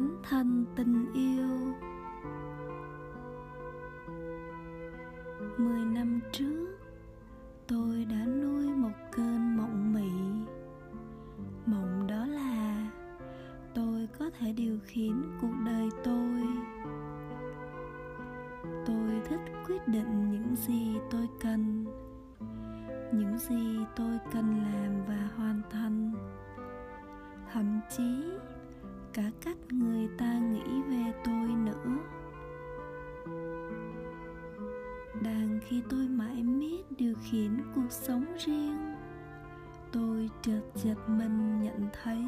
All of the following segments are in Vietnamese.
thánh thần tình yêu. Mười năm trước, tôi đã nuôi một cơn mộng mị. Mộng đó là tôi có thể điều khiển cuộc đời tôi. Tôi thích quyết định những gì tôi cần, những gì tôi cần làm và hoàn thành. Thậm chí cả cách người ta nghĩ về tôi nữa. Đang khi tôi mãi miết điều khiển cuộc sống riêng, tôi chợt giật mình nhận thấy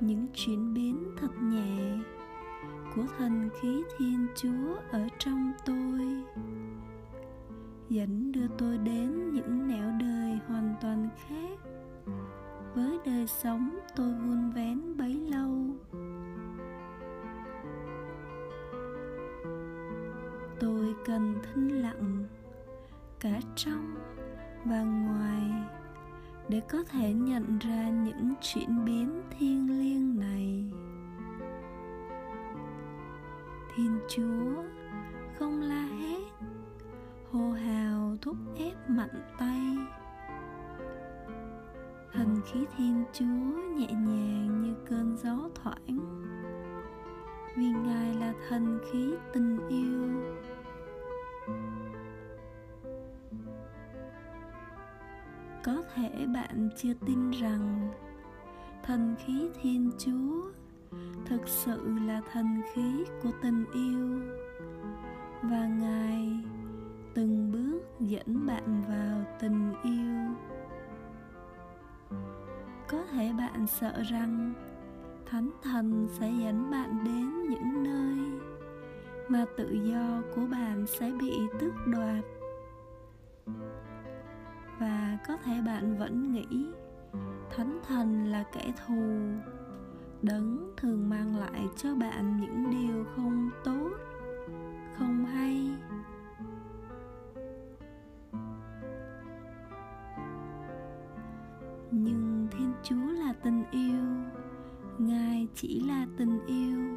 những chuyển biến thật nhẹ của thần khí thiên chúa ở trong tôi, dẫn đưa tôi đến những nẻo đời hoàn toàn khác với đời sống tôi vun vén bấy lâu. Tôi cần thinh lặng cả trong và ngoài để có thể nhận ra những chuyển biến thiêng liêng này. Thiên chúa không la hét, hô hào thúc ép mạnh tay thần khí thiên chúa nhẹ nhàng như cơn gió thoảng. Vì ngài là thần khí tình yêu. Có thể bạn chưa tin rằng thần khí thiên chúa thực sự là thần khí của tình yêu và ngài từng bước dẫn bạn vào tình yêu có thể bạn sợ rằng thánh thần sẽ dẫn bạn đến những nơi mà tự do của bạn sẽ bị tước đoạt. Và có thể bạn vẫn nghĩ thánh thần là kẻ thù, đấng thường mang lại cho bạn những điều không tốt, không hay. Nhưng chúa là tình yêu, ngài chỉ là tình yêu.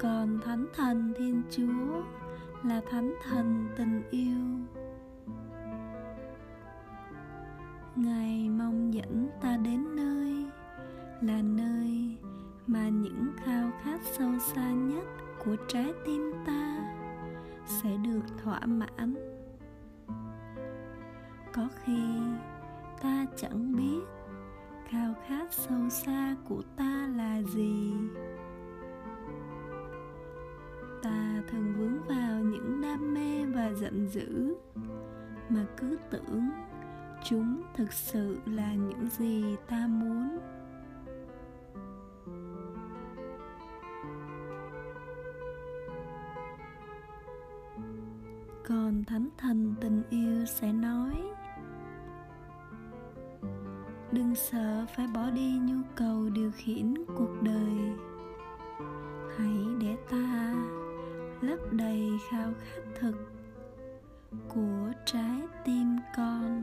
Còn thánh thần thiên chúa là thánh thần tình yêu. Ngài mong dẫn ta đến nơi, là nơi mà những khao khát sâu xa nhất của trái tim ta sẽ được thỏa mãn. Có khi ta chẳng biết khao khát sâu xa của ta là gì? Ta thường vướng vào những đam mê và giận dữ, mà cứ tưởng chúng thực sự là những gì ta muốn. Còn thánh thần tình yêu sẽ nói đừng sợ phải bỏ đi nhu cầu điều khiển cuộc đời. Hãy để ta lấp đầy khao khát thực của trái tim con.